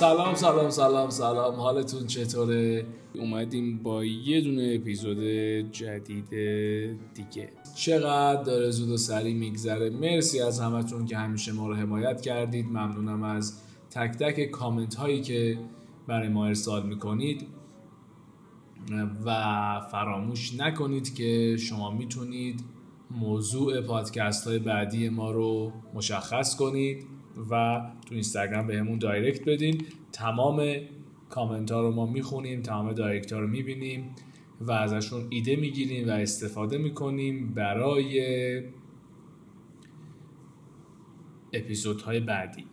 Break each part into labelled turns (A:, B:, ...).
A: سلام سلام سلام سلام. حالتون چطوره؟ اومدیم با یه دونه اپیزود جدید دیگه. چقدر داره زود و سریع میگذره. مرسی از همتون که همیشه ما رو حمایت کردید. ممنونم از تک تک کامنت هایی که برای ما ارسال می‌کنید. و فراموش نکنید که شما می‌تونید موضوع پادکست های بعدی ما رو مشخص کنید. و تو اینستاگرام بهمون دایرکت بدین. تمام کامنت ها رو ما می‌خونیم تمام دایرکت ها رو می‌بینیم و ازشون ایده می‌گیریم و استفاده می‌کنیم برای اپیزودهای بعدی.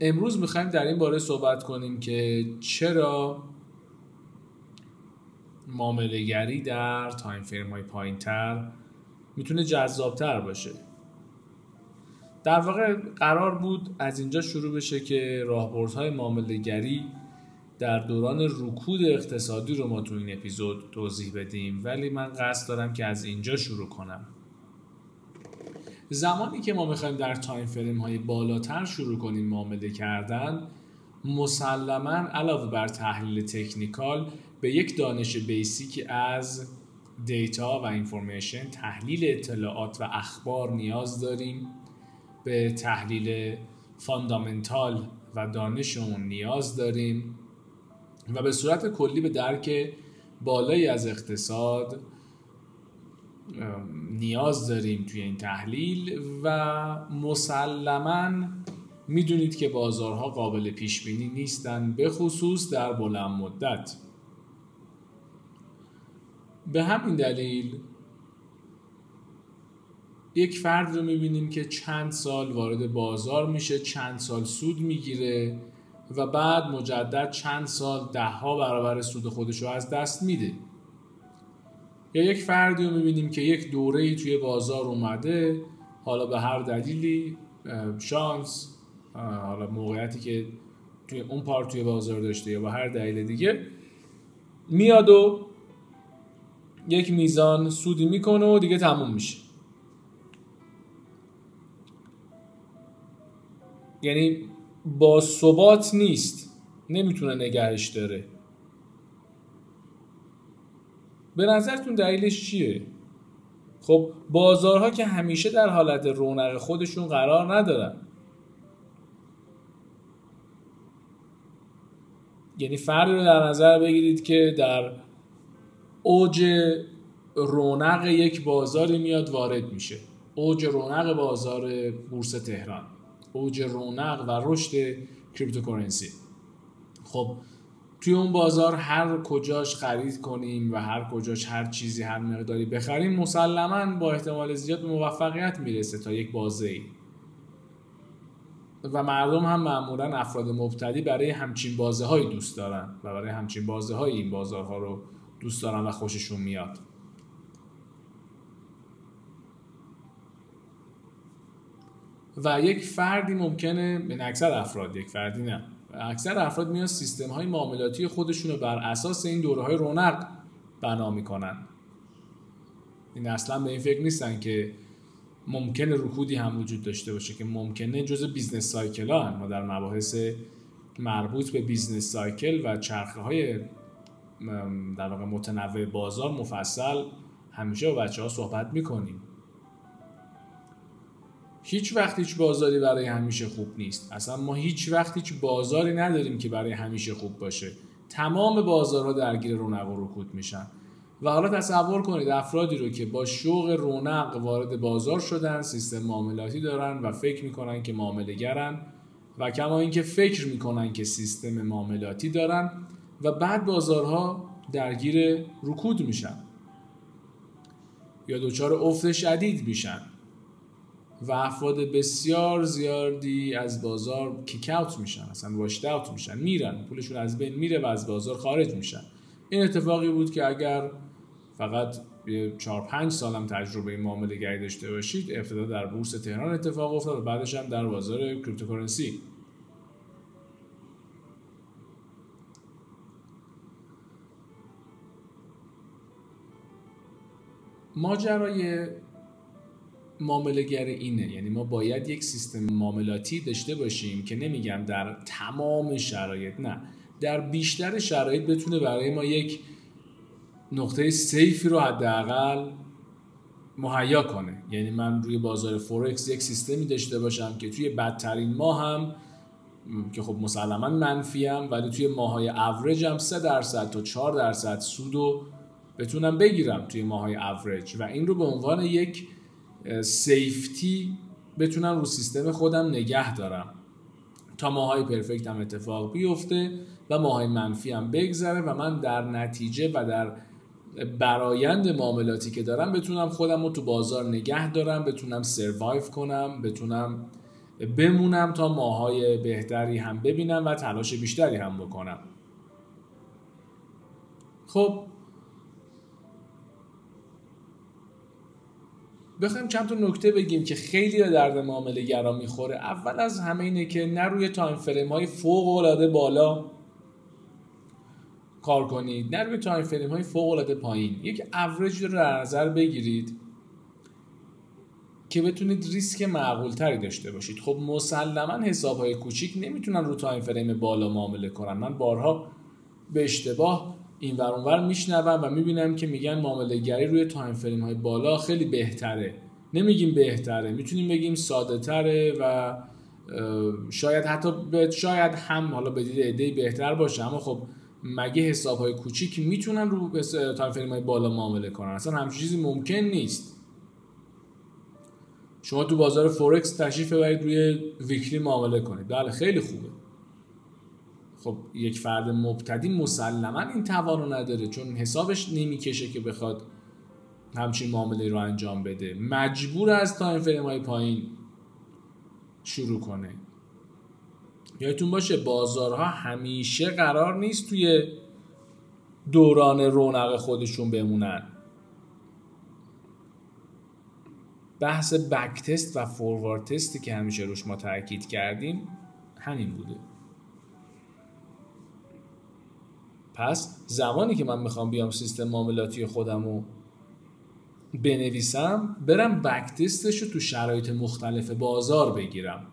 A: امروز می‌خوایم در این باره صحبت کنیم که چرا معاملهگری در time frame های پایین تر می‌تونه جذابتر باشه. در واقع قرار بود از اینجا شروع بشه که راهبردهای معاملهگری در دوران رکود اقتصادی رو ما تو این اپیزود توضیح بدیم. ولی من قصد دارم که از اینجا شروع کنم. زمانی که ما می‌خوایم در تایم فریم های بالاتر شروع کنیم معامله کردن مسلما علاوه بر تحلیل تکنیکال به یک دانش basic از data و information تحلیل اطلاعات و اخبار نیاز داریم. به تحلیل fundamental و دانشمون نیاز داریم و به صورت کلی به درک بالایی از اقتصاد نیاز داریم توی این تحلیل و مسلما می‌دونید که بازارها قابل پیش بینی نیستن به خصوص در بلند مدت. به همین دلیل یک فرد رو می‌بینیم که چند سال وارد بازار میشه چند سال سود می‌گیره و بعد مجدد چند سال ده ها برابر سود خودش رو از دست میده. یا یک فردی رو می‌بینیم که یک دوره ای توی بازار اومده حالا به هر دلیلی شانس حالا موقعیتی که توی اون پارت توی بازار داشته یا به هر دلیل دیگه میاد و یک میزان سودی می‌کنه و دیگه تموم میشه. یعنی با ثبات نیست. نمی‌تونه نگهش داره. به نظرتون دلیلش چیه؟ خب بازارها که همیشه در حالت رونق خودشون قرار ندارن. یعنی فردی رو در نظر بگیرید که در اوج رونق یک بازاری میاد وارد میشه. اوج رونق بازار بورس تهران. اوج رونق و رشد cryptocurrency خب توی اون بازار هر کجاش خرید کنیم و هر کجاش هر چیزی هر مقداری بخریم مسلما با احتمال زیاد به موفقیت می‌رسه تا یک بازه ای. و مردم هم معمولا افراد مبتدی برای همچین بازه هایی دوست دارن و برای همچین بازه های این بازارها رو دوست دارن و خوششون میاد. و یک فردی ممکنه به اکثر افراد یک فردی نه. اکثر افراد میان سیستم های معاملاتی خودشون رو بر اساس این دوره های رونق بنا می‌کنن. این اصلا به این فکر نیستن که ممکنه رکودی هم وجود داشته باشه که ممکنه جز business cycle ها ما در مباحث مربوط به business cycle و چرخه های در واقع متنوع بازار مفصل همیشه با بچه ها صحبت می‌کنیم. هیچ وقت هیچ بازاری برای همیشه خوب نیست. اصلا ما هیچ وقت هیچ بازاری نداریم که برای همیشه خوب باشه. تمام بازارها درگیر رونق و رکود میشن. و حالا تصور کنید افرادی رو که با شوق رونق وارد بازار شدن سیستم معاملاتی دارن و فکر می‌کنن که معامله گرن و کما اینکه فکر می‌کنن که سیستم معاملاتی دارن و بعد بازارها درگیر رکود میشن یا دچار افت شدید میشن. و افراد بسیار زیادی از بازار کیک اوت میشن اصلا واشت اوت میشن میرن پولشون از بین میره و از بازار خارج میشن. این اتفاقی بود که اگر فقط یه 4 5 سالم تجربه معامله گری داشته باشید ابتدا در بورس تهران اتفاق افتاد و بعدش هم در بازار کریپتوکارنسی. ماجرای معامله اینه. یعنی ما باید یک سیستم معاملاتی داشته باشیم که نمیگم در تمام شرایط نه. در بیشتر شرایط بتونه برای ما یک نقطه safe ی رو حداقل مهیا کنه. یعنی من روی بازار فورکس یک سیستمی داشته باشم که توی بدترین ماه هم که خب مسلما منفیم ولی توی ماهای اوریج هم 3 درصد تا 4 درصد سود رو بتونم بگیرم توی ماهای اوریج و این رو به عنوان یک safety بتونم رو سیستم خودم نگه دارم. تا ماهای پرفکت هم اتفاق بیفته و ماهای منفی هم بگذره و من در نتیجه و در برایند معاملاتی که دارم بتونم خودم رو تو بازار نگه دارم بتونم سروایو کنم بتونم بمونم تا ماهای بهتری هم ببینم و تلاش بیشتری هم بکنم. خب بخوایم چند تا نکته بگیم که خیلی به درد معامله گرا می‌خوره. اول از همه اینه که نه روی تایم فریم های فوق العاده بالا کار کنید نه روی time frame های فوق العاده پایین. یک اوریج رو در نظر بگیرید که بتونید ریسک معقول تری داشته باشید. خب مسلما حساب های کوچیک نمی‌تونن رو time frame بالا معامله کنن. من بارها به اشتباه این ور اونور میشنوم و می‌بینم که میگن معامله گری روی time frame های بالا خیلی بهتره. نمیگیم بهتره می‌تونیم بگیم ساده تره و شاید حتی شاید هم حالا به دید ایده بهتر باشه. اما خب مگه حساب های کوچیک می‌تونن رو time frame های بالا معامله کنن؟ اصلا همچین چیزی ممکن نیست. شما تو بازار فورکس تشریف ببرید روی weekly معامله کنید. بله خیلی خوبه. خب یک فرد مبتدی مسلما این توانو نداره چون حسابش نمی‌کشه که بخواد همچین معامله رو انجام بده. مجبور از time frame های پایین شروع کنه. یادتون باشه بازارها همیشه قرار نیست توی دوران رونق خودشون بمونن. بحث بک تست و فوروارد تستی که همیشه روش ما تاکید کردیم همین بوده. پس زمانی که من می‌خوام بیام سیستم معاملاتی خودم رو بنویسم برم بک تستش رو تو شرایط مختلف بازار بگیرم.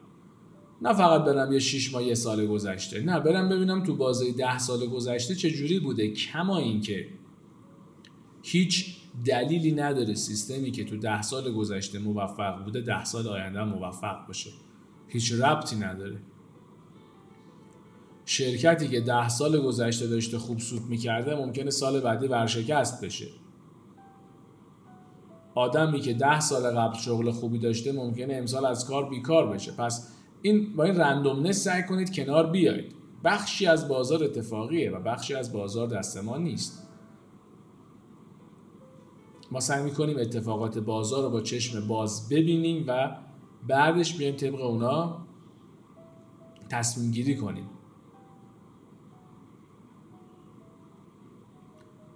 A: نه فقط برم یه 6 ماه یه سال گذشته. نه برم ببینم تو بازه ده سال گذشته چه جوری بوده. کما اینکه هیچ دلیلی نداره سیستمی که تو ده سال گذشته موفق بوده ده سال آینده موفق باشه. هیچ ربطی نداره. شرکتی که ده سال گذشته داشته خوب سود می‌کرده ممکنه سال بعدی ورشکست بشه. آدمی که ده سال قبل شغل خوبی داشته ممکنه امسال از کار بیکار بشه. پس این با این رندومنس سعی کنید کنار بیایید. بخشی از بازار اتفاقیه و بخشی از بازار دست ما نیست. ما سعی می‌کنیم اتفاقات بازار رو با چشم باز ببینیم و بعدش بیایم طبق اونا تصمیم گیری کنیم.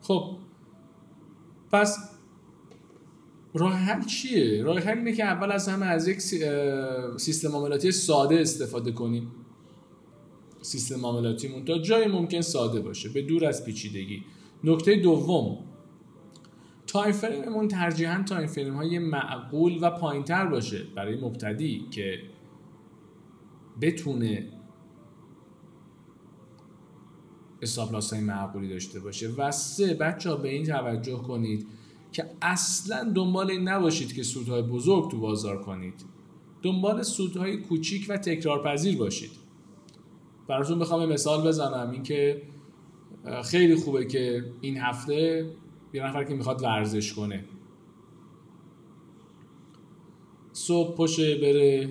A: خب پس راه حل چیه؟ راه حل اینه که اول از همه از یک سیستم معاملاتی ساده استفاده کنیم سیستم معاملاتیمون تا جای ممکن ساده باشه به دور از پیچیدگی نکته دوم time frame مون ترجیحاً time frame های معقول و پایینتر باشه برای مبتدی که بتونه استاپلاس های معقولی داشته باشه. و سه بچه ها به این توجه کنید که اصلا دنبال این نباشید که سودهای بزرگ تو بازار کنید. دنبال سودهای کوچیک و تکرارپذیر باشید. براتون بخوام مثال بزنم. اینکه خیلی خوبه که این هفته یه نفر که می‌خواد ورزش کنه. صبح پشه بره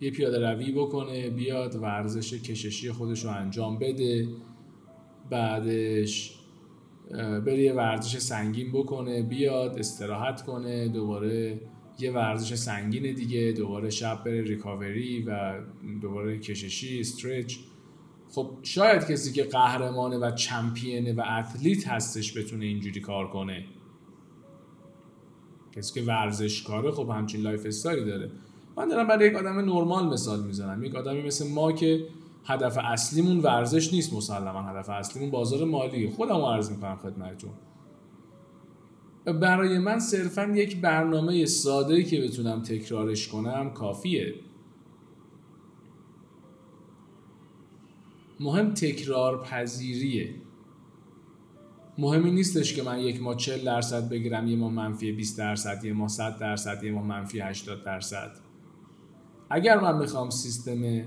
A: یه پیاده روی بکنه بیاد ورزش کششی خودش رو انجام بده. بعدش بره یه ورزش سنگین بکنه بیاد استراحت کنه دوباره یه ورزش سنگین دیگه دوباره شب بره recovery و دوباره کششی stretch. خب شاید کسی که قهرمانه و champion ه و athlete هستش بتونه اینجوری کار کنه. کسی که ورزشکاره خب همچین lifestyle ی داره. من دارم برای یک آدم نرمال مثال می‌زنم. یک آدمی مثل ما که هدف اصلیمون ورزش نیست مسلما هدف اصلیمون بازار مالی. خودم عرض می‌کنم خدمتتون. برای من صرفا یک برنامه ساده که بتونم تکرارش کنم کافیه. مهم تکرار پذیریه مهمی نیستش که من یک ماه 40 درصد بگیرم یه ماه منفی 20 درصد یه ماه 100 درصد یه ماه منفی 80 درصد. اگر من می‌خوام سیستم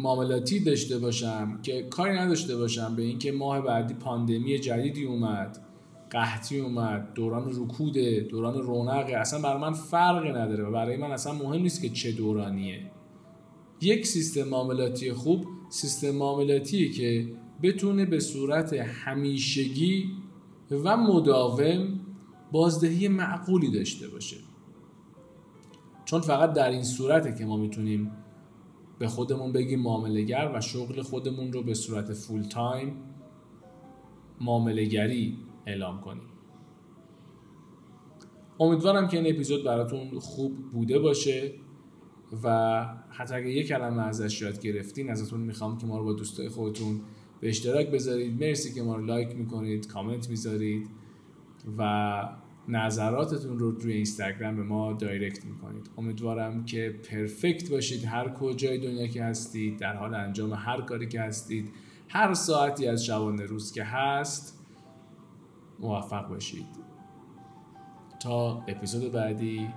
A: معاملاتی داشته باشم که کاری نداشته باشم به اینکه ماه بعدی پاندمی جدیدی اومد قحطی اومد دوران رکوده دوران رونقه اصلا برای من فرقی نداره و برای من اصلا مهم نیست که چه دورانیه. یک سیستم معاملاتی خوب سیستم معاملاتی که بتونه به صورت همیشگی و مداوم بازدهی معقولی داشته باشه. چون فقط در این صورته که ما می‌تونیم به خودمون بگیم معاملهگر و شغل خودمون رو به صورت full time معاملهگری اعلام کنیم. امیدوارم که این اپیزود براتون خوب بوده باشه و حتی اگه یک کلمه ازش یاد گرفتین ازتون می‌خوام که ما رو با دوستای خودتون به اشتراک بذارید. مرسی که ما رو لایک می‌کنید کامنت می‌ذارید و نظراتتون رو روی اینستاگرام به ما دایرکت می‌کنید. امیدوارم که پرفکت باشید. هر کجای دنیا که هستید در حال انجام هر کاری که هستید هر ساعتی از شبانه روز که هست موفق باشید. تا اپیزود بعدی.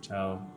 A: چاو.